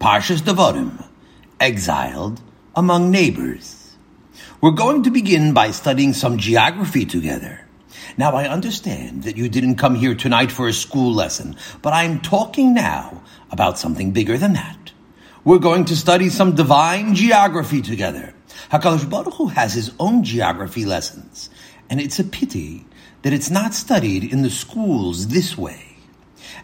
Parshas Devarim, exiled among neighbors. We're going to begin by studying some geography together. Now, I understand that you didn't come here tonight for a school lesson, but I'm talking now about something bigger than that. We're going to study some divine geography together. HaKadosh Baruch Hu has his own geography lessons, and it's a pity that it's not studied in the schools this way.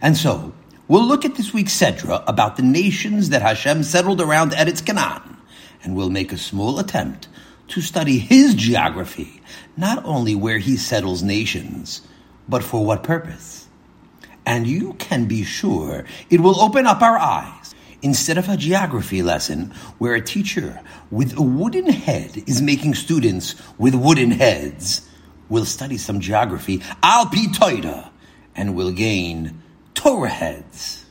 And so, we'll look at this week's Sedra about the nations that Hashem settled around Eretz Canaan, and we'll make a small attempt to study his geography, not only where he settles nations, but for what purpose. And you can be sure it will open up our eyes. Instead of a geography lesson where a teacher with a wooden head is making students with wooden heads, we'll study some geography, Al Pi Torah, and we'll gain Torah heads.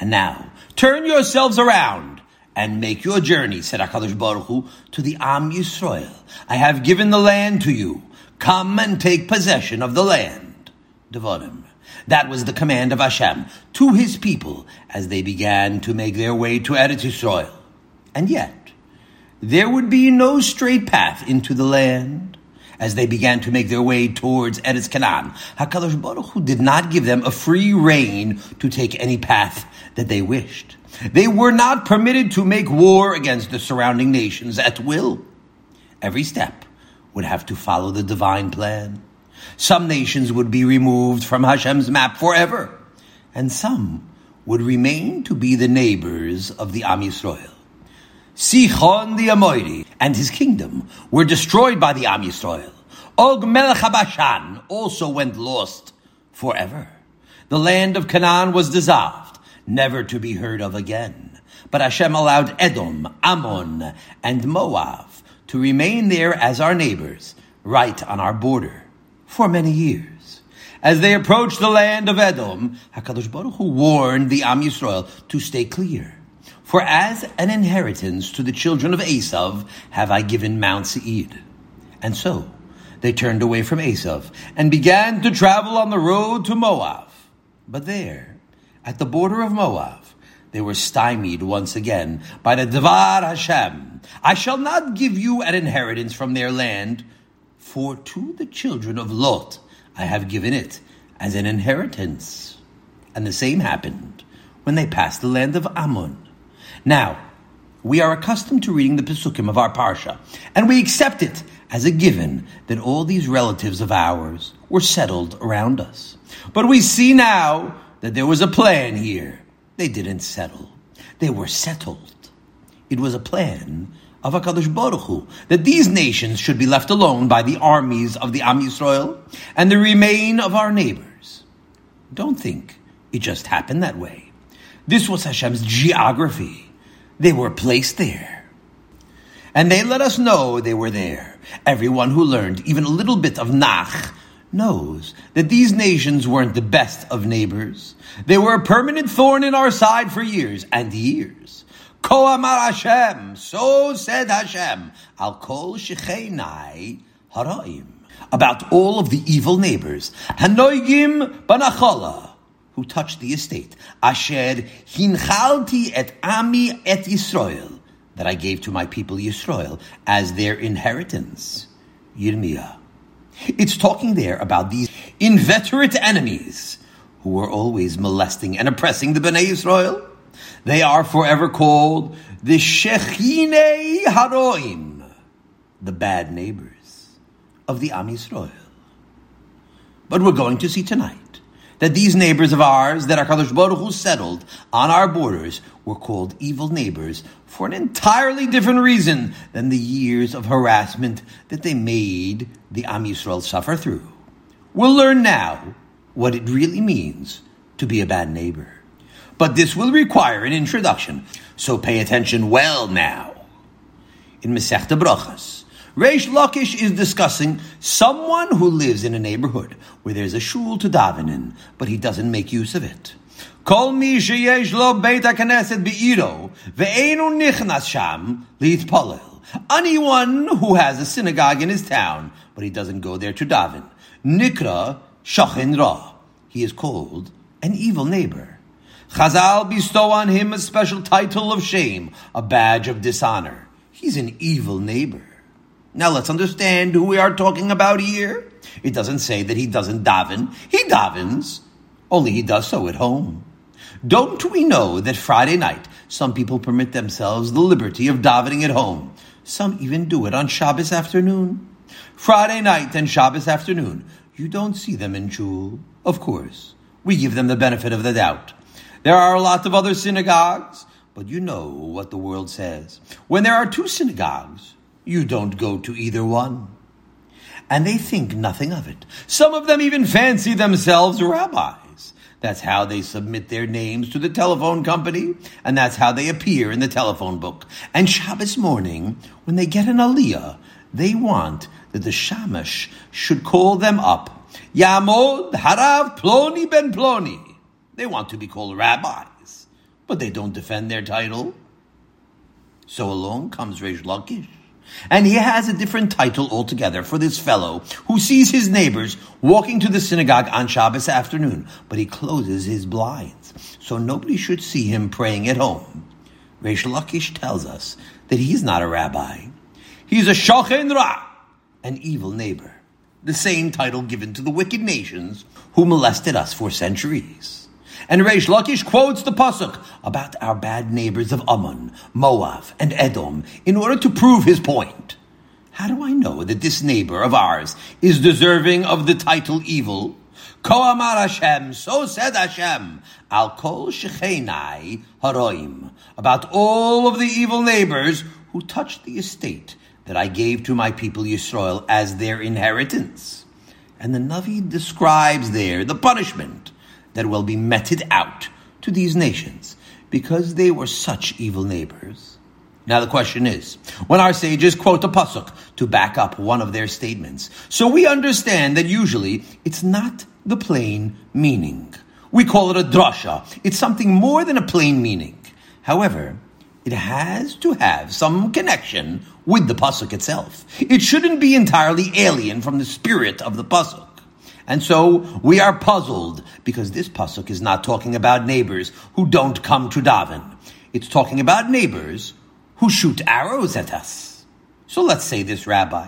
And now, turn yourselves around and make your journey, said HaKadosh Baruch Hu, to the Am Yisrael. I have given the land to you. Come and take possession of the land. Devarim. That was the command of Hashem to his people as they began to make their way to Eretz Yisrael. And yet, there would be no straight path into the land as they began to make their way towards Eretz Canaan. HaKadosh Baruch Hu did not give them a free rein to take any path that they wished. They were not permitted to make war against the surrounding nations at will. Every step would have to follow the divine plan. Some nations would be removed from Hashem's map forever, and some would remain to be the neighbors of the Am Yisrael. Sichon the Amoiri and his kingdom were destroyed by the Am Yisrael. Og Melech HaBashan also went lost forever. The land of Canaan was dissolved, never to be heard of again. But Hashem allowed Edom, Ammon, and Moab to remain there as our neighbors, right on our border, for many years. As they approached the land of Edom, HaKadosh Baruch Hu warned the Am Yisrael to stay clear. For as an inheritance to the children of Esav have I given Mount Seir. And so they turned away from Esav and began to travel on the road to Moab. But there, at the border of Moab, they were stymied once again by the Devar Hashem. I shall not give you an inheritance from their land, for to the children of Lot I have given it as an inheritance. And the same happened when they passed the land of Ammon. Now, we are accustomed to reading the Pesukim of our Parsha, and we accept it as a given that all these relatives of ours were settled around us. But we see now that there was a plan here. They didn't settle. They were settled. It was a plan of HaKadosh Baruch Hu, that these nations should be left alone by the armies of the Am Yisrael and the remain of our neighbors. Don't think it just happened that way. This was Hashem's geography. They were placed there. And they let us know they were there. Everyone who learned even a little bit of Nach knows that these nations weren't the best of neighbors. They were a permanent thorn in our side for years and years. Ko amar Hashem, so said Hashem, al kol shechenai haraim. About all of the evil neighbors, hanoigim banachala, who touched the estate. Asher hinchalti et ami et Yisrael, that I gave to my people Yisrael as their inheritance. Yirmiyah. It's talking there about these inveterate enemies who were always molesting and oppressing the Bnei Yisrael. They are forever called the Shechinei Haroim, the bad neighbors of the Am Yisrael. But we're going to see tonight that these neighbors of ours that HaKadosh Baruch Hu settled on our borders were called evil neighbors for an entirely different reason than the years of harassment that they made the Am Yisrael suffer through. We'll learn now what it really means to be a bad neighbor. But this will require an introduction, so pay attention well now. In Masechta Brachas, Reish Lakish is discussing someone who lives in a neighborhood where there's a shul to daven in, but he doesn't make use of it. Kol mi sheyesh lo beit haKnesset be'iro ve'enu nichnas sham li'itpalel. Anyone who has a synagogue in his town, but he doesn't go there to daven. Nikra shachin ra. He is called an evil neighbor. Chazal bestow on him a special title of shame, a badge of dishonor. He's an evil neighbor. Now let's understand who we are talking about here. It doesn't say that he doesn't daven. He davens, only he does so at home. Don't we know that Friday night some people permit themselves the liberty of davening at home? Some even do it on Shabbos afternoon. Friday night and Shabbos afternoon, you don't see them in shul. Of course, we give them the benefit of the doubt. There are a lot of other synagogues, but you know what the world says. When there are two synagogues, you don't go to either one. And they think nothing of it. Some of them even fancy themselves rabbis. That's how they submit their names to the telephone company, and that's how they appear in the telephone book. And Shabbos morning, when they get an aliyah, they want that the shamash should call them up. Yamod Harav Ploni Ben Ploni. They want to be called rabbis, but they don't defend their title. So along comes Reish Lakish. And he has a different title altogether for this fellow who sees his neighbors walking to the synagogue on Shabbos afternoon, but he closes his blinds so nobody should see him praying at home. Reish Lakish tells us that he's not a rabbi. He's a shochen ra, an evil neighbor. The same title given to the wicked nations who molested us for centuries. And Reish Lakish quotes the pasuk about our bad neighbors of Ammon, Moab, and Edom in order to prove his point. How do I know that this neighbor of ours is deserving of the title evil? Ko amar Hashem, so said Hashem, al kol shechenai haroim, about all of the evil neighbors who touched the estate that I gave to my people Yisrael as their inheritance. And the Navi describes there the punishment that will be meted out to these nations because they were such evil neighbors. Now the question is, when our sages quote a pasuk to back up one of their statements, so we understand that usually it's not the plain meaning. We call it a drasha. It's something more than a plain meaning. However, it has to have some connection with the pasuk itself. It shouldn't be entirely alien from the spirit of the pasuk. And so we are puzzled because this pasuk is not talking about neighbors who don't come to daven. It's talking about neighbors who shoot arrows at us. So let's say this rabbi.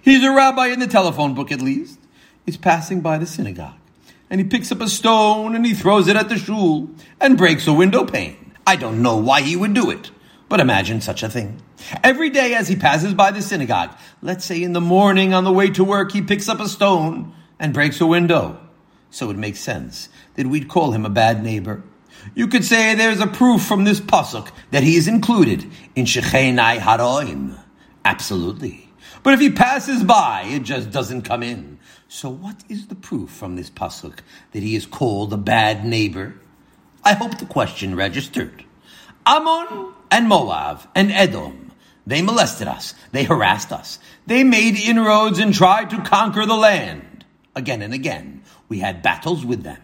He's a rabbi in the telephone book at least. Is passing by the synagogue. And he picks up a stone and he throws it at the shul and breaks a window pane. I don't know why he would do it, but imagine such a thing. Every day as he passes by the synagogue, let's say in the morning on the way to work, he picks up a stone and breaks a window. So it makes sense that we'd call him a bad neighbor. You could say there's a proof from this pasuk that he is included in Shechenai Haroim. Absolutely. But if he passes by, it just doesn't come in. So what is the proof from this pasuk that he is called a bad neighbor? I hope the question registered. Ammon and Moab and Edom, they molested us. They harassed us. They made inroads and tried to conquer the land again and again. We had battles with them.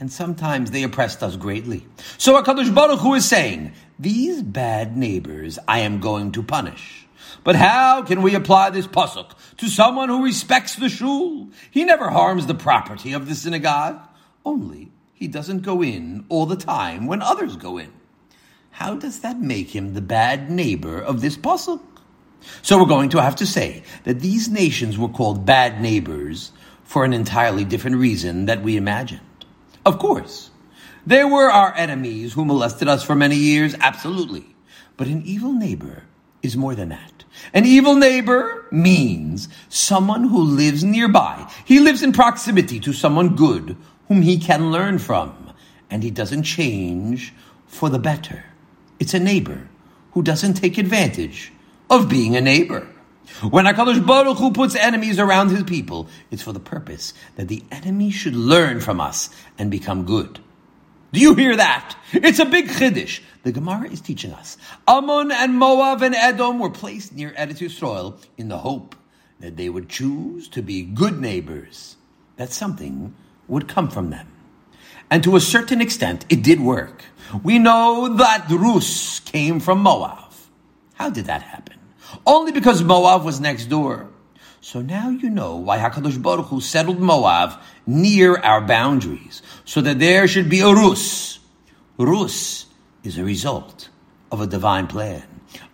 And sometimes they oppressed us greatly. So HaKadosh Baruch Hu is saying, these bad neighbors I am going to punish. But how can we apply this pasuk to someone who respects the shul? He never harms the property of the synagogue. Only he doesn't go in all the time when others go in. How does that make him the bad neighbor of this pasuk? So we're going to have to say that these nations were called bad neighbors for an entirely different reason that we imagined. Of course, there were our enemies who molested us for many years, absolutely. But an evil neighbor is more than that. An evil neighbor means someone who lives nearby. He lives in proximity to someone good whom he can learn from, and he doesn't change for the better. It's a neighbor who doesn't take advantage of being a neighbor. When HaKadosh Baruch Hu puts enemies around his people, it's for the purpose that the enemy should learn from us and become good. Do you hear that? It's a big chiddush. The Gemara is teaching us. Ammon and Moab and Edom were placed near Eretz Yisrael in the hope that they would choose to be good neighbors, that something would come from them. And to a certain extent, it did work. We know that Rus came from Moab. How did that happen? Only because Moab was next door. So now you know why HaKadosh Baruch Hu settled Moab near our boundaries, so that there should be a Rus. Rus is a result of a divine plan,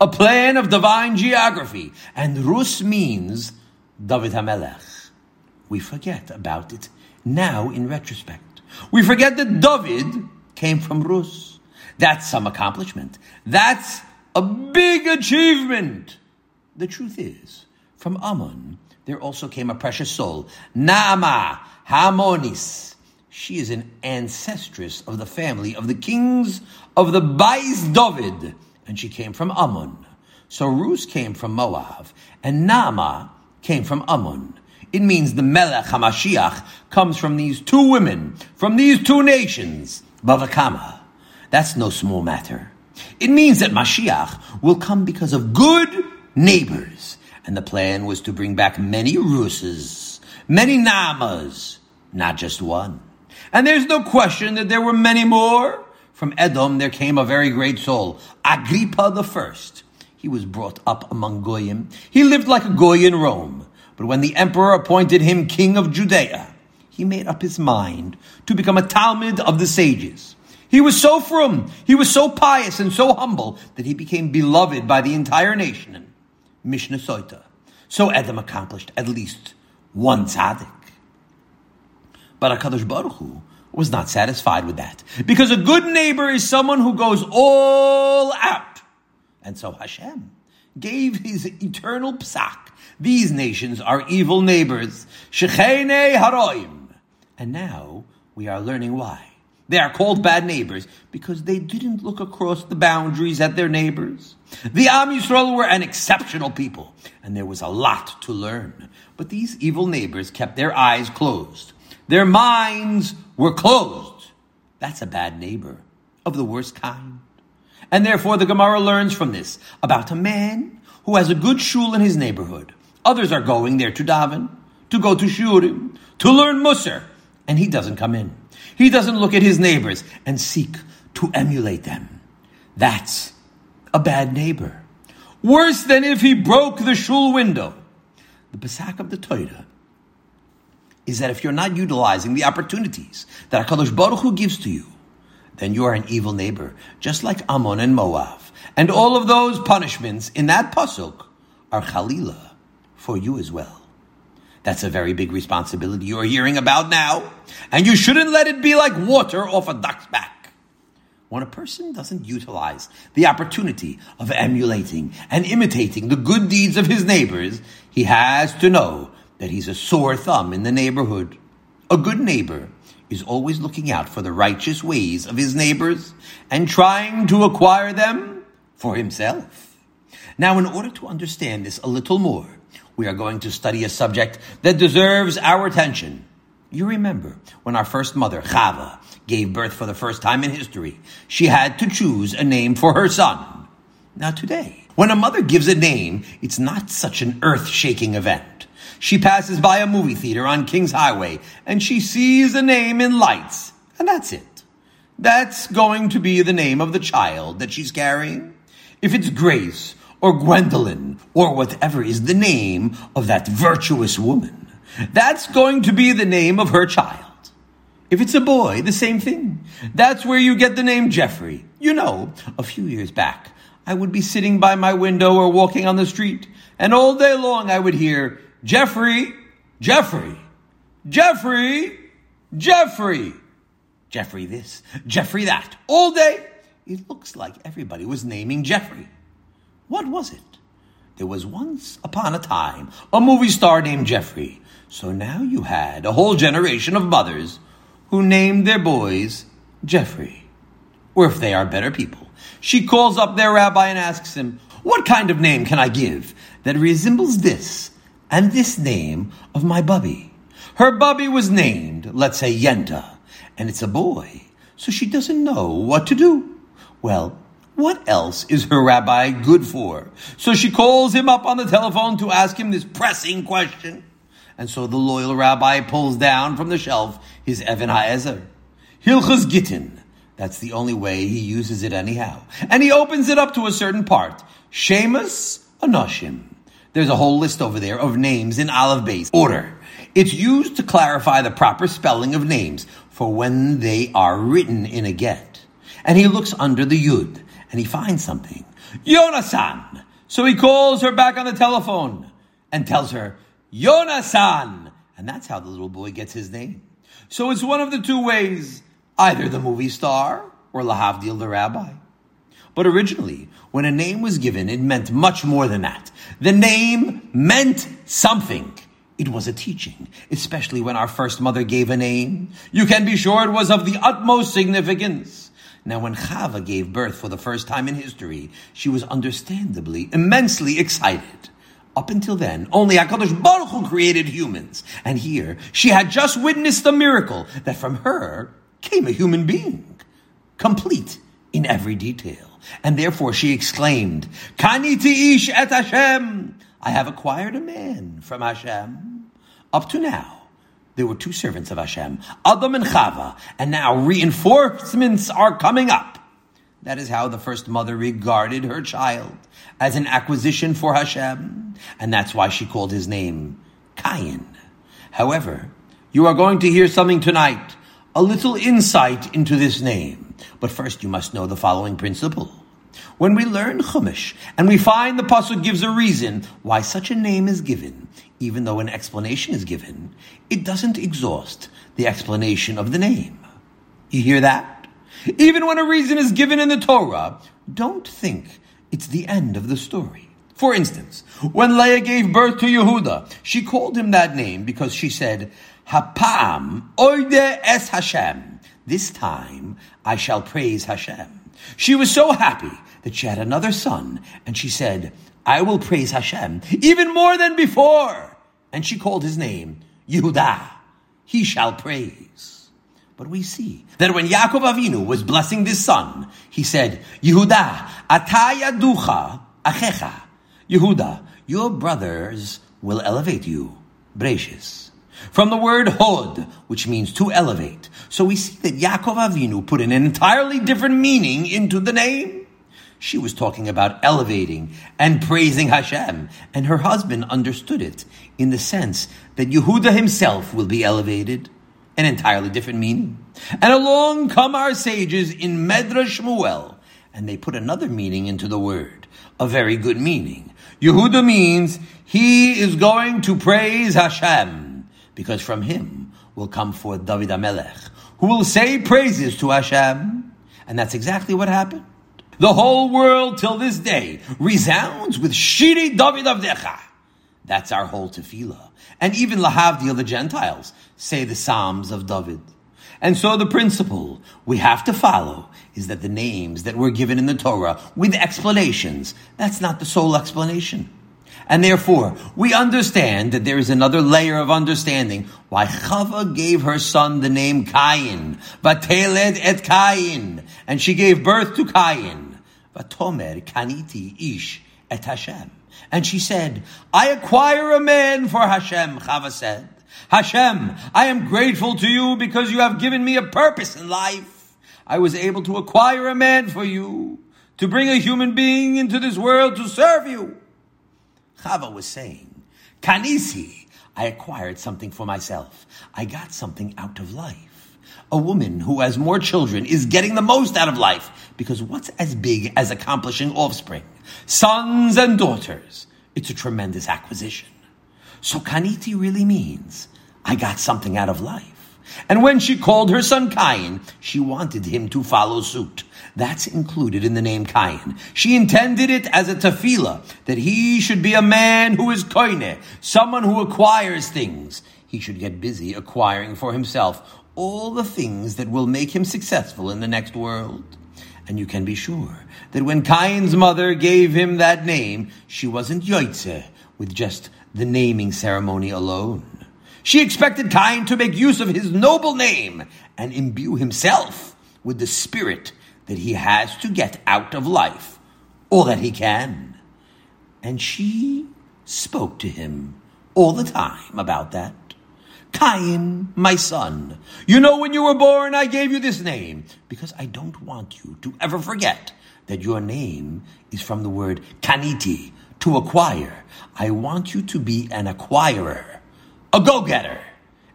a plan of divine geography, and Rus means David HaMelech. We forget about it now in retrospect. We forget that David came from Rus. That's some accomplishment. That's a big achievement. The truth is, from Ammon, there also came a precious soul, Naama Hamonis. She is an ancestress of the family of the kings of the Bais David, and she came from Ammon. So Rus came from Moab, and Naama came from Ammon. It means the Melech HaMashiach comes from these two women, from these two nations, Bava Kamma. That's no small matter. It means that Mashiach will come because of good neighbors. And the plan was to bring back many Ruses, many Namas, not just one. And there's no question that there were many more. From Edom there came a very great soul, Agrippa the first. He was brought up among Goyim. He lived like a Goy in Rome. But when the emperor appointed him king of Judea, he made up his mind to become a Talmud of the sages. He was so frum, he was so pious and so humble that he became beloved by the entire nation. Mishnah Soita. So Edom accomplished at least one tzaddik. But HaKadosh Baruch Hu was not satisfied with that. Because a good neighbor is someone who goes all out. And so Hashem gave his eternal psak. These nations are evil neighbors. Shechene haroim. And now we are learning why. They are called bad neighbors because they didn't look across the boundaries at their neighbors. The Am Yisrael were an exceptional people, and there was a lot to learn. But these evil neighbors kept their eyes closed. Their minds were closed. That's a bad neighbor of the worst kind. And therefore the Gemara learns from this about a man who has a good shul in his neighborhood. Others are going there to daven, to go to shiurim, to learn musar, and he doesn't come in. He doesn't look at his neighbors and seek to emulate them. That's a bad neighbor. Worse than if he broke the shul window. The Pesach of the Torah is that if you're not utilizing the opportunities that HaKadosh Baruch Hu gives to you, then you are an evil neighbor, just like Ammon and Moab. And all of those punishments in that pasuk are Chalila for you as well. That's a very big responsibility you're hearing about now, and you shouldn't let it be like water off a duck's back. When a person doesn't utilize the opportunity of emulating and imitating the good deeds of his neighbors, he has to know that he's a sore thumb in the neighborhood. A good neighbor is always looking out for the righteous ways of his neighbors and trying to acquire them for himself. Now, in order to understand this a little more, we are going to study a subject that deserves our attention. You remember when our first mother, Chava, gave birth for the first time in history, she had to choose a name for her son. Now today, when a mother gives a name, it's not such an earth-shaking event. She passes by a movie theater on King's Highway and she sees a name in lights, and that's it. That's going to be the name of the child that she's carrying. If it's Grace or Gwendolyn or whatever is the name of that virtuous woman. That's going to be the name of her child. If it's a boy, the same thing. That's where you get the name Jeffrey. You know, a few years back, I would be sitting by my window or walking on the street, and all day long I would hear, Jeffrey, Jeffrey, Jeffrey, Jeffrey, Jeffrey this, Jeffrey that, all day. It looks like everybody was naming Jeffrey. What was it? There was once upon a time a movie star named Jeffrey. So now you had a whole generation of mothers who named their boys Jeffrey. Or if they are better people, she calls up their rabbi and asks him, What kind of name can I give that resembles this and this name of my bubby? Her bubby was named, let's say Yenta, and it's a boy, so she doesn't know what to do. Well, what else is her rabbi good for? So she calls him up on the telephone to ask him this pressing question. And so the loyal rabbi pulls down from the shelf his Even HaEzer. Hilchas Gittin. That's the only way he uses it anyhow. And he opens it up to a certain part. Shemus Anoshim. There's a whole list over there of names in Aleph Beis order. It's used to clarify the proper spelling of names for when they are written in a get. and he looks under the Yud, and he finds something. Yonasan! So he calls her back on the telephone and tells her, Yonasan! And that's how the little boy gets his name. So it's one of the two ways, either the movie star or Lahavdil the rabbi. But originally, when a name was given, it meant much more than that. The name meant something. It was a teaching, especially when our first mother gave a name. You can be sure it was of the utmost significance. Now, when Chava gave birth for the first time in history, she was understandably immensely excited. Up until then, only HaKadosh Baruch Hu created humans. And here, she had just witnessed the miracle that from her came a human being, complete in every detail. And therefore she exclaimed, Kaniti ish et Hashem. I have acquired a man from Hashem. Up to now, there were two servants of Hashem, Adam and Chava, and now reinforcements are coming up. That is how the first mother regarded her child as an acquisition for Hashem, and that's why she called his name Cain. However, you are going to hear something tonight, a little insight into this name. But first, you must know the following principle. When we learn Chumash and we find the pasuk gives a reason why such a name is given, even though an explanation is given, it doesn't exhaust the explanation of the name. You hear that? Even when a reason is given in the Torah, don't think it's the end of the story. For instance, when Leah gave birth to Yehuda, she called him that name because she said, Hapam oide es Hashem. This time I shall praise Hashem. She was so happy that she had another son, and she said, I will praise Hashem even more than before. And she called his name Yehuda. He shall praise. But we see that when Yaakov Avinu was blessing this son, he said, Yehuda, ataya ducha achecha. Yehuda, your brothers will elevate you. Gracious from the word hod, which means to elevate. So we see that Yaakov Avinu put an entirely different meaning into the name. She was talking about elevating and praising Hashem, and her husband understood it in the sense that Yehuda himself will be elevated, an entirely different meaning. And along come our sages in Medrash Shmuel, and they put another meaning into the word, a very good meaning. Yehuda means he is going to praise Hashem because from him will come forth David HaMelech, who will say praises to Hashem. And that's exactly what happened. The whole world till this day resounds with Shiri David Avdecha. That's our whole tefillah. And even Lahavdil, the Gentiles, say the Psalms of David. And so the principle we have to follow is that the names that were given in the Torah with explanations, that's not the sole explanation. And therefore, we understand that there is another layer of understanding why Chava gave her son the name Cain. Vateled et Cain. And she gave birth to Cain. Vatomer kaniti ish et Hashem. And she said, I acquire a man for Hashem, Chava said. Hashem, I am grateful to you because you have given me a purpose in life. I was able to acquire a man for you, to bring a human being into this world to serve you. Chava was saying, Kanisi, I acquired something for myself. I got something out of life. A woman who has more children is getting the most out of life because what's as big as accomplishing offspring? Sons and daughters. It's a tremendous acquisition. So Kaniti really means I got something out of life. And when she called her son Cain, she wanted him to follow suit. That's included in the name Cain. She intended it as a tefillah, that he should be a man who is koine, someone who acquires things. He should get busy acquiring for himself all the things that will make him successful in the next world. And you can be sure that when Cain's mother gave him that name, she wasn't yoitze with just the naming ceremony alone. She expected Cain to make use of his noble name and imbue himself with the spirit that he has to get out of life all that he can. And she spoke to him all the time about that. Cain, my son, you know when you were born I gave you this name because I don't want you to ever forget that your name is from the word kaniti, to acquire. I want you to be an acquirer a go getter.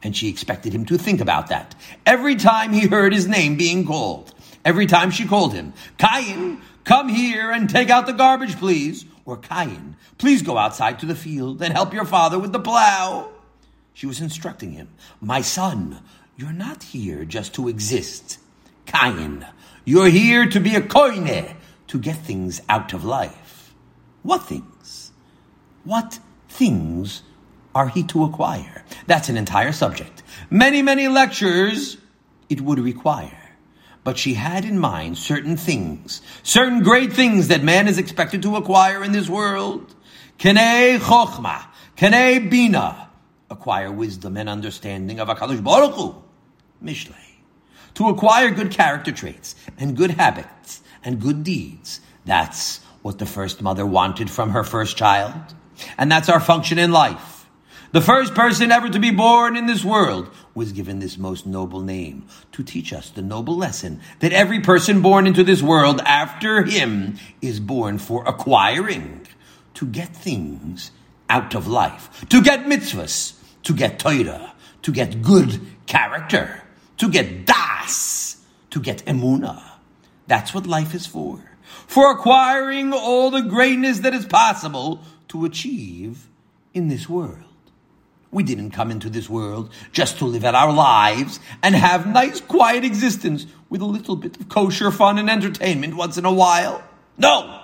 And she expected him to think about that every time he heard his name being called. Every time she called him, Cain, come here and take out the garbage, please. Or Cain, please go outside to the field and help your father with the plow. She was instructing him, My son, you're not here just to exist. Cain, you're here to be a koine, to get things out of life. What things? What things are he to acquire? That's an entire subject. Many, many lectures it would require. But she had in mind certain things, certain great things that man is expected to acquire in this world. Kenei chokhmah, kenei bina, acquire wisdom and understanding of HaKadosh Baruch Hu. Mishlei. To acquire good character traits and good habits and good deeds. That's what the first mother wanted from her first child. And that's our function in life. The first person ever to be born in this world was given this most noble name to teach us the noble lesson that every person born into this world after him is born for acquiring, to get things out of life, to get mitzvahs, to get Torah, to get good character, to get das, to get emuna. That's what life is for. For acquiring all the greatness that is possible to achieve in this world. We didn't come into this world just to live out our lives and have nice, quiet existence with a little bit of kosher fun and entertainment once in a while. No!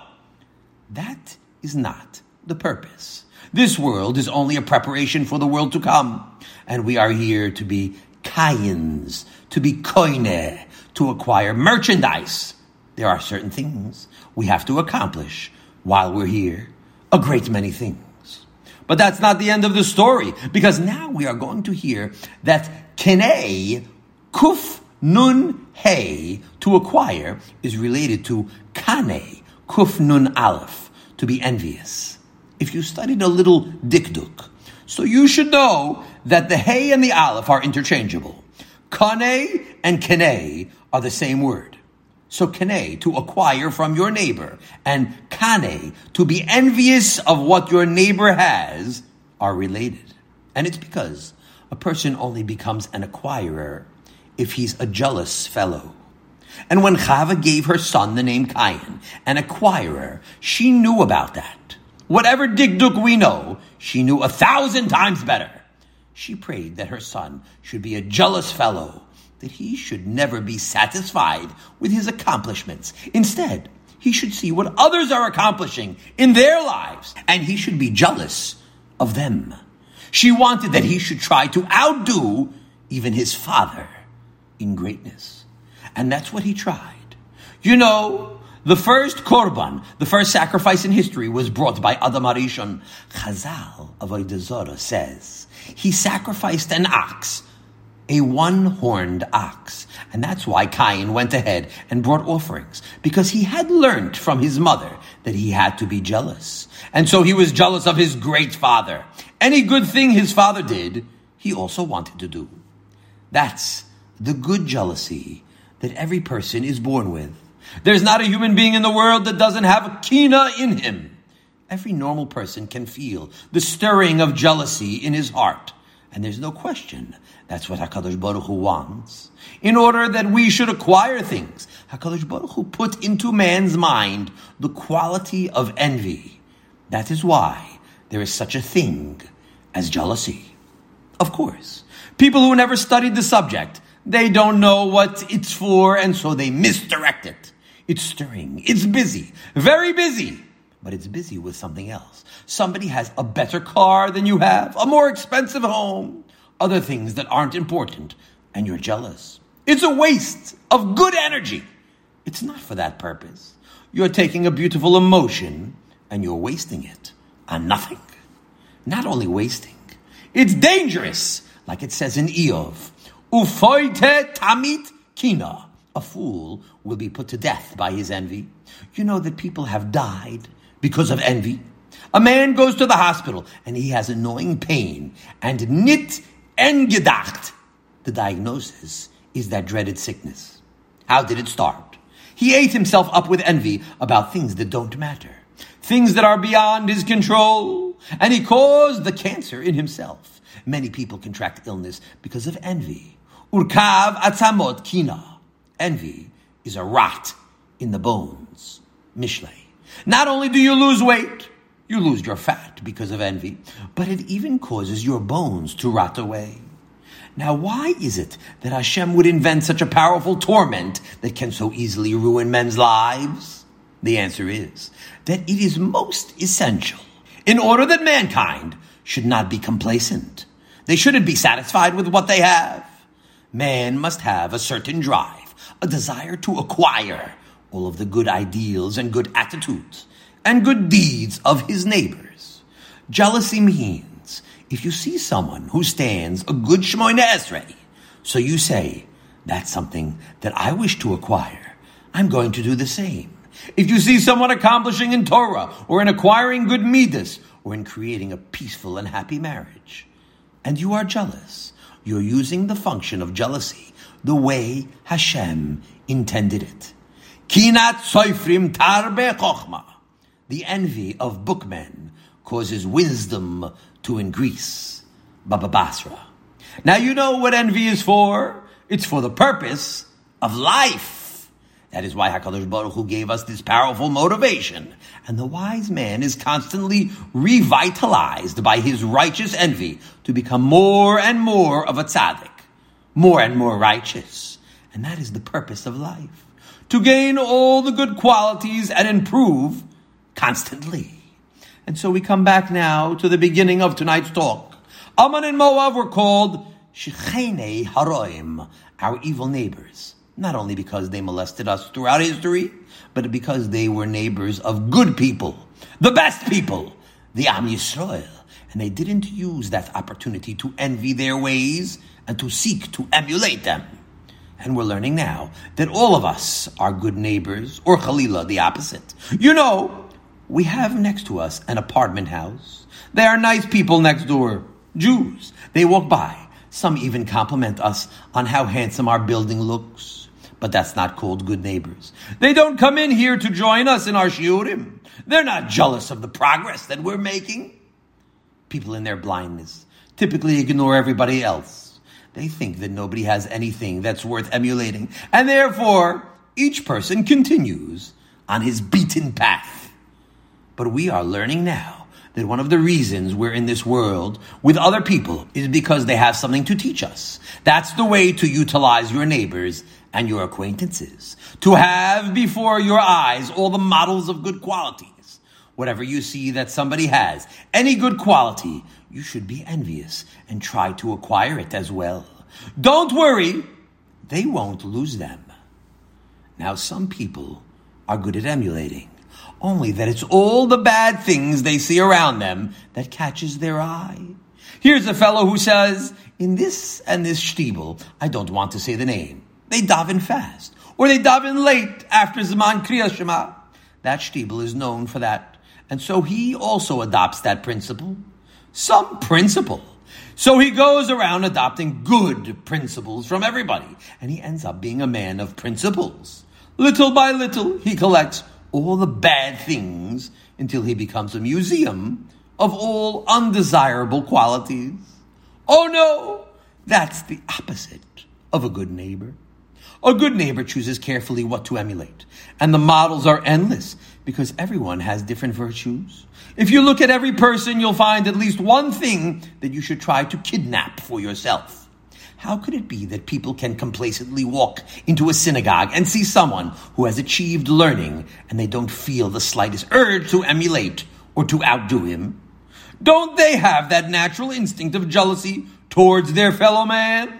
That is not the purpose. This world is only a preparation for the world to come. And we are here to be kayins, to be koine, to acquire merchandise. There are certain things we have to accomplish while we're here. A great many things. But that's not the end of the story, because now we are going to hear that kene, kuf nun hey, to acquire, is related to kane, kuf nun aleph, to be envious if you studied a little dikduk. So you should know that the hey and the aleph are interchangeable. Kane and kene are the same word. So kene, to acquire from your neighbor, and kane, to be envious of what your neighbor has, are related. And it's because a person only becomes an acquirer if he's a jealous fellow. And when Chava gave her son the name Cain, an acquirer, she knew about that. Whatever Dikduk we know, she knew a thousand times better. She prayed that her son should be a jealous fellow, that he should never be satisfied with his accomplishments. Instead, he should see what others are accomplishing in their lives, and he should be jealous of them. She wanted that he should try to outdo even his father in greatness. And that's what he tried. You know, the first korban, the first sacrifice in history, was brought by Adam Harishon. Chazal Avoida Zora says he sacrificed an ox, a one-horned ox, and that's why Cain went ahead and brought offerings because he had learned from his mother that he had to be jealous, and so he was jealous of his great father. Any good thing his father did, he also wanted to do. That's the good jealousy that every person is born with. There's not a human being in the world that doesn't have a kina in him. Every normal person can feel the stirring of jealousy in his heart. And there's no question that's what HaKadosh Baruch Hu wants. In order that we should acquire things, HaKadosh Baruch Hu put into man's mind the quality of envy. That is why there is such a thing as jealousy. Of course, people who never studied the subject, they don't know what it's for, and so they misdirect it. It's stirring. It's busy. Very busy. But it's busy with something else. Somebody has a better car than you have, a more expensive home, other things that aren't important, and you're jealous. It's a waste of good energy. It's not for that purpose. You're taking a beautiful emotion and you're wasting it on nothing. Not only wasting, it's dangerous, like it says in Iyov. Ufoite tamit kina. A fool will be put to death by his envy. You know that people have died because of envy. A man goes to the hospital and he has annoying pain and nit engedacht. The diagnosis is that dreaded sickness. How did it start? He ate himself up with envy about things that don't matter, things that are beyond his control, and he caused the cancer in himself. Many people contract illness because of envy. Urkav atzamot kina. Envy is a rot in the bones. Mishlei. Not only do you lose weight, you lose your fat because of envy, but it even causes your bones to rot away. Now, why is it that Hashem would invent such a powerful torment that can so easily ruin men's lives? The answer is that it is most essential in order that mankind should not be complacent. They shouldn't be satisfied with what they have. Man must have a certain drive, a desire to acquire all of the good ideals and good attitudes and good deeds of his neighbors. Jealousy means if you see someone who stands a good Shemoneh Esrei, so you say, that's something that I wish to acquire. I'm going to do the same. If you see someone accomplishing in Torah or in acquiring good midas or in creating a peaceful and happy marriage, and you are jealous, you're using the function of jealousy the way Hashem intended it. Kinat soifrim tarbe chokhmah. The envy of bookmen causes wisdom to increase. Baba Basra. Now you know what envy is for. It's for the purpose of life. That is why HaKadosh Baruch Hu gave us this powerful motivation. And the wise man is constantly revitalized by his righteous envy to become more and more of a tzaddik, more and more righteous. And that is the purpose of life to gain all the good qualities and improve constantly. And so we come back now to the beginning of tonight's talk. Ammon and Moab were called Shechene Haroim, our evil neighbors. Not only because they molested us throughout history, but because they were neighbors of good people, the best people, the Am Yisrael. And they didn't use that opportunity to envy their ways and to seek to emulate them. And we're learning now that all of us are good neighbors, or Khalila, the opposite. You know, we have next to us an apartment house. They are nice people next door, Jews. They walk by. Some even compliment us on how handsome our building looks. But that's not called good neighbors. They don't come in here to join us in our shiurim. They're not jealous of the progress that we're making. People in their blindness typically ignore everybody else they think that nobody has anything that's worth emulating, and therefore each person continues on his beaten path. But we are learning now that one of the reasons we're in this world with other people is because they have something to teach us. That's the way to utilize your neighbors and your acquaintances. To have before your eyes all the models of good qualities. Whatever you see that somebody has, any good quality, you should be envious and try to acquire it as well. Don't worry, they won't lose them. Now, some people are good at emulating, only that it's all the bad things they see around them that catches their eye. Here's a fellow who says, in this and this shtibel, I don't want to say the name, they daven fast, or they daven late after Zaman Kriyas Shema. That shtibel is known for that. And so he also adopts that principle some principle. So he goes around adopting good principles from everybody, and he ends up being a man of principles. Little by little, he collects all the bad things until he becomes a museum of all undesirable qualities. Oh no, that's the opposite of a good neighbor. A good neighbor chooses carefully what to emulate, and the models are endless because everyone has different virtues. If you look at every person, you'll find at least one thing that you should try to kidnap for yourself. How could it be that people can complacently walk into a synagogue and see someone who has achieved learning and they don't feel the slightest urge to emulate or to outdo him? Don't they have that natural instinct of jealousy towards their fellow man?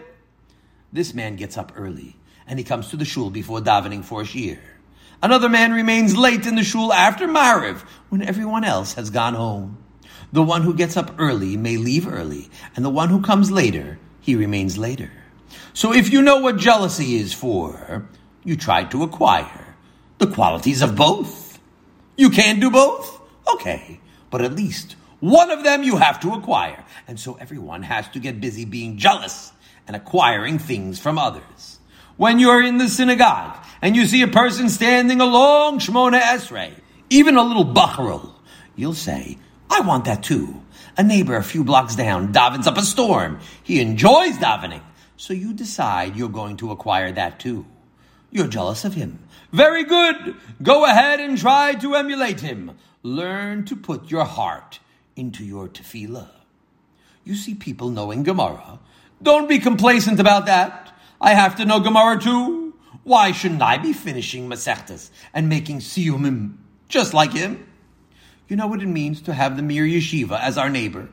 This man gets up early and he comes to the shul before davening for a shiur. Another man remains late in the shul after Mariv when everyone else has gone home. The one who gets up early may leave early, and the one who comes later, he remains later. So if you know what jealousy is for, you try to acquire the qualities of both. You can't do both? Okay, but at least one of them you have to acquire. And so everyone has to get busy being jealous and acquiring things from others. When you're in the synagogue and you see a person standing along Shemoneh Esrei, even a little bacharol, you'll say, I want that too. A neighbor a few blocks down davens up a storm. He enjoys davening. So you decide you're going to acquire that too. You're jealous of him. Very good. Go ahead and try to emulate him. Learn to put your heart into your tefillah. You see people knowing Gemara. Don't be complacent about that. I have to know Gemara too. Why shouldn't I be finishing Masechtas and making Siyumim just like him? You know what it means to have the Mir Yeshiva as our neighbor?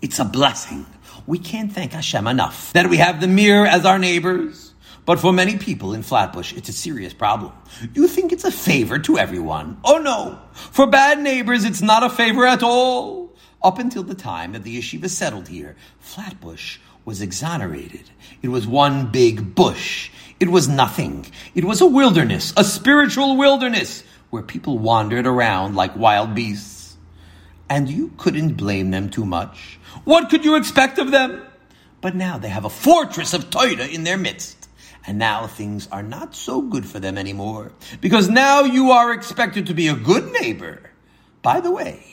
It's a blessing. We can't thank Hashem enough that we have the Mir as our neighbors. But for many people in Flatbush, it's a serious problem. You think it's a favor to everyone. Oh no! For bad neighbors, it's not a favor at all. Up until the time that the yeshiva settled here, Flatbush was exonerated. It was one big bush. It was nothing. It was a wilderness, a spiritual wilderness, where people wandered around like wild beasts. And you couldn't blame them too much. What could you expect of them? But now they have a fortress of Torah in their midst. And now things are not so good for them anymore. Because now you are expected to be a good neighbor. By the way,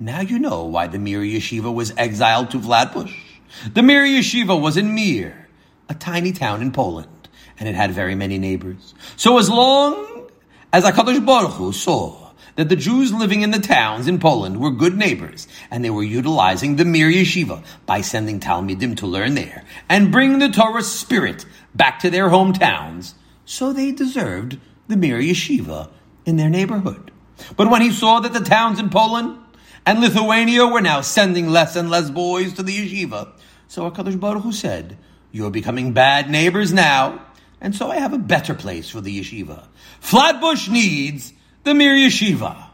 now you know why the Mir Yeshiva was exiled to Flatbush. The Mir Yeshiva was in Mir, a tiny town in Poland, and it had very many neighbors. So as long as HaKadosh Baruch Hu saw that the Jews living in the towns in Poland were good neighbors, and they were utilizing the Mir Yeshiva by sending Talmidim to learn there and bring the Torah spirit back to their hometowns, so they deserved the Mir Yeshiva in their neighborhood. But when he saw that the towns in Poland and Lithuania were now sending less and less boys to the yeshiva, so HaKadosh Baruch Hu said, You're becoming bad neighbors now, and so I have a better place for the yeshiva. Flatbush needs the Mir Yeshiva.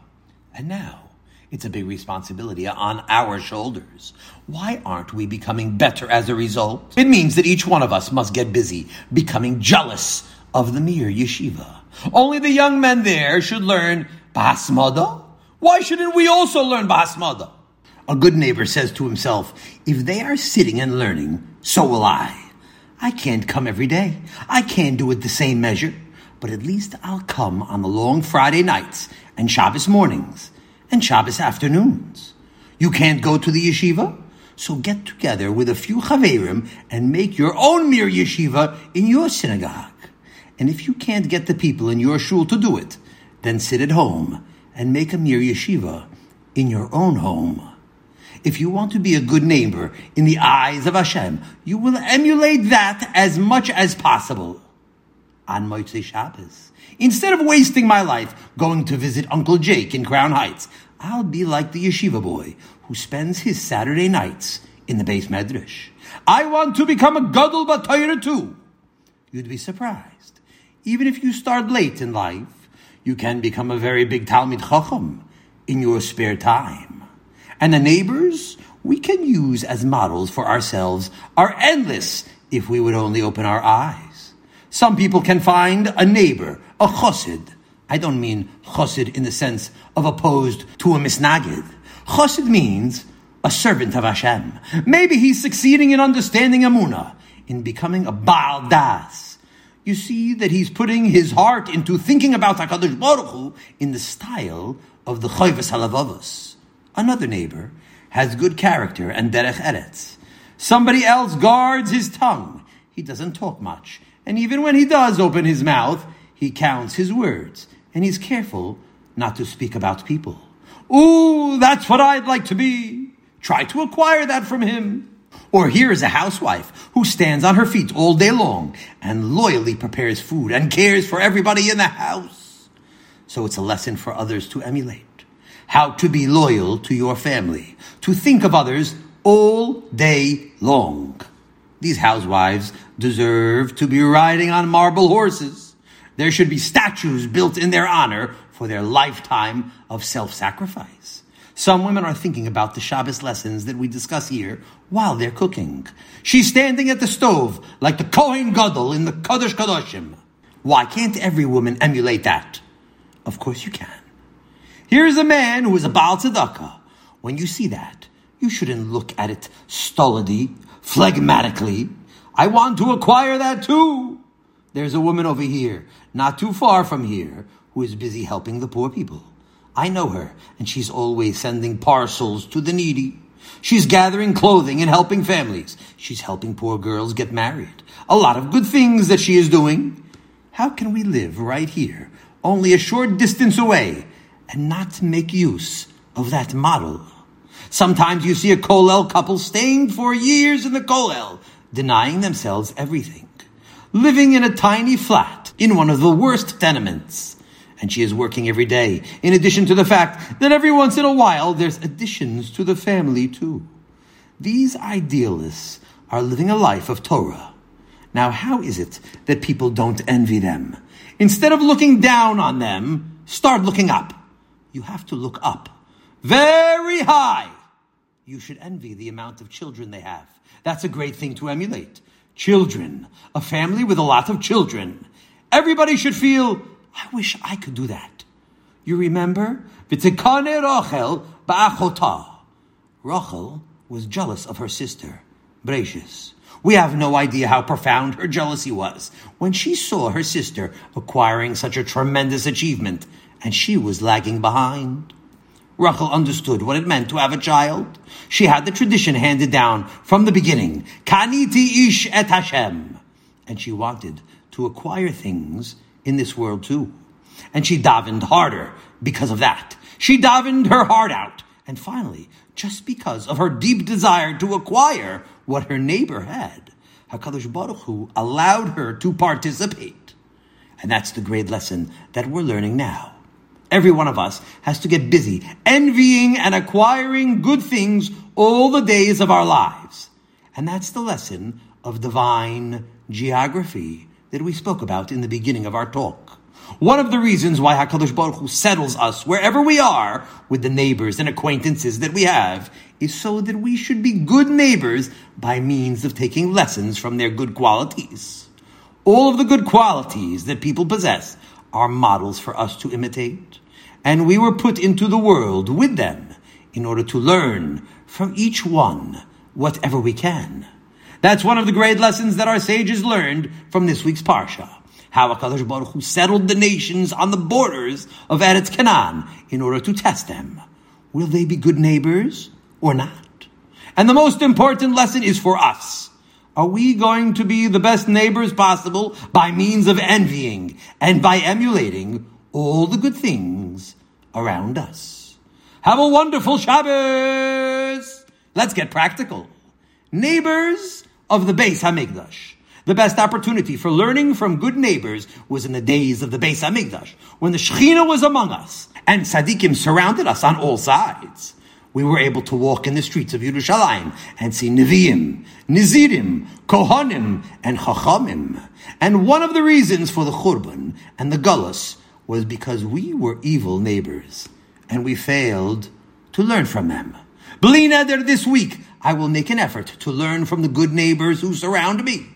And now, it's a big responsibility on our shoulders. Why aren't we becoming better as a result? It means that each one of us must get busy becoming jealous of the Mir Yeshiva. Only the young men there should learn b'hasmada. Why shouldn't we also learn b'hasmada? A good neighbor says to himself, if they are sitting and learning, so will I. I can't come every day. I can't do it the same measure but at least I'll come on the long Friday nights and Shabbos mornings and Shabbos afternoons. You can't go to the yeshiva? So get together with a few chaverim and make your own mir yeshiva in your synagogue. And if you can't get the people in your shul to do it, then sit at home and make a mir yeshiva in your own home. If you want to be a good neighbor in the eyes of Hashem, you will emulate that as much as possible on Motzei Shabbos. Instead of wasting my life going to visit Uncle Jake in Crown Heights, I'll be like the yeshiva boy who spends his Saturday nights in the Beis Medrash. I want to become a gadol b'Torah too. You'd be surprised. Even if you start late in life, you can become a very big Talmid Chacham in your spare time. And the neighbors we can use as models for ourselves are endless if we would only open our eyes. Some people can find a neighbor, a chosid. I don't mean chosid in the sense of opposed to a misnagid. Chosid means a servant of Hashem. Maybe he's succeeding in understanding Emunah, in becoming a Baal Das. You see that he's putting his heart into thinking about HaKadosh Baruch Hu in the style of the Choyves Halavavos. Another neighbor has good character and derech eretz. Somebody else guards his tongue. He doesn't talk much. And even when he does open his mouth, he counts his words and he's careful not to speak about people. Ooh, that's what I'd like to be. Try to acquire that from him. Or here is a housewife who stands on her feet all day long and loyally prepares food and cares for everybody in the house. So it's a lesson for others to emulate. How to be loyal to your family, to think of others all day long. These housewives deserve to be riding on marble horses. There should be statues built in their honor for their lifetime of self-sacrifice. Some women are thinking about the Shabbos lessons that we discuss here while they're cooking. She's standing at the stove like the Kohen Gadol in the Kodesh Kadoshim. Why can't every woman emulate that? Of course you can. Here's a man who is a Baal Tzedakah. When you see that, you shouldn't look at it stolidly phlegmatically. I want to acquire that too. There's a woman over here, not too far from here, who is busy helping the poor people. I know her, and she's always sending parcels to the needy. She's gathering clothing and helping families. She's helping poor girls get married. A lot of good things that she is doing. How can we live right here, only a short distance away, and not make use of that model? Sometimes you see a Kollel couple staying for years in the Kollel, denying themselves everything, living in a tiny flat in one of the worst tenements. And she is working every day, in addition to the fact that every once in a while there's additions to the family too. These idealists are living a life of Torah. Now, how is it that people don't envy them? Instead of looking down on them, start looking up. You have to look up. Very high. You should envy the amount of children they have. That's a great thing to emulate. Children. A family with a lot of children. Everybody should feel, I wish I could do that. You remember? V'tekane Rachel ba'achota. Rachel was jealous of her sister, Brachus. We have no idea how profound her jealousy was when she saw her sister acquiring such a tremendous achievement and she was lagging behind. Rachel understood what it meant to have a child. She had the tradition handed down from the beginning. Kaniti ish et Hashem. And she wanted to acquire things in this world too. And she davened harder because of that. She davened her heart out. And finally, just because of her deep desire to acquire what her neighbor had, HaKadosh Baruch Hu allowed her to participate. And that's the great lesson that we're learning now. Every one of us has to get busy envying and acquiring good things all the days of our lives. And that's the lesson of divine geography that we spoke about in the beginning of our talk. One of the reasons why HaKadosh Baruch Hu settles us wherever we are with the neighbors and acquaintances that we have is so that we should be good neighbors by means of taking lessons from their good qualities. All of the good qualities that people possess are models for us to imitate. And we were put into the world with them in order to learn from each one whatever we can. That's one of the great lessons that our sages learned from this week's Parsha. How HaKadosh Baruch Hu settled the nations on the borders of Eretz Canaan in order to test them. Will they be good neighbors or not? And the most important lesson is for us. Are we going to be the best neighbors possible by means of envying and by emulating all the good things around us? Have a wonderful Shabbos! Let's get practical. Neighbors of the Beis Hamikdash. The best opportunity for learning from good neighbors was in the days of the Beis Hamikdash, when the Shekhinah was among us and Tzaddikim surrounded us on all sides we were able to walk in the streets of Yerushalayim and see Nevi'im, Nizirim, Kohanim, and Chachamim. And one of the reasons for the Churban and the Gullus was because we were evil neighbors and we failed to learn from them. Bli neder this week, I will make an effort to learn from the good neighbors who surround me.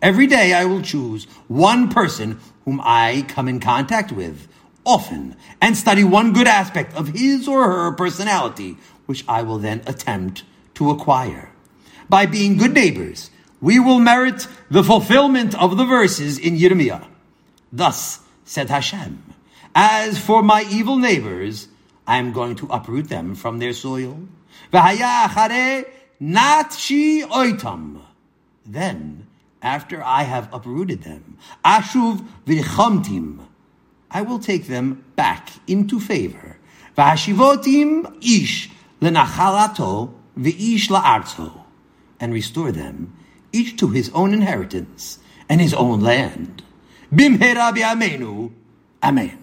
Every day I will choose one person whom I come in contact with often and study one good aspect of his or her personality which I will then attempt to acquire. By being good neighbors, we will merit the fulfillment of the verses in Yirmiyah. Thus said Hashem, As for my evil neighbors, I am going to uproot them from their soil. Then, after I have uprooted them, ashuv v'chamtim, I will take them back into favor. V'hashivotim ish lenachalato v'ish la'arto, and restore them, each to his own inheritance and his own land. Bimhera bi'amenu. Amen.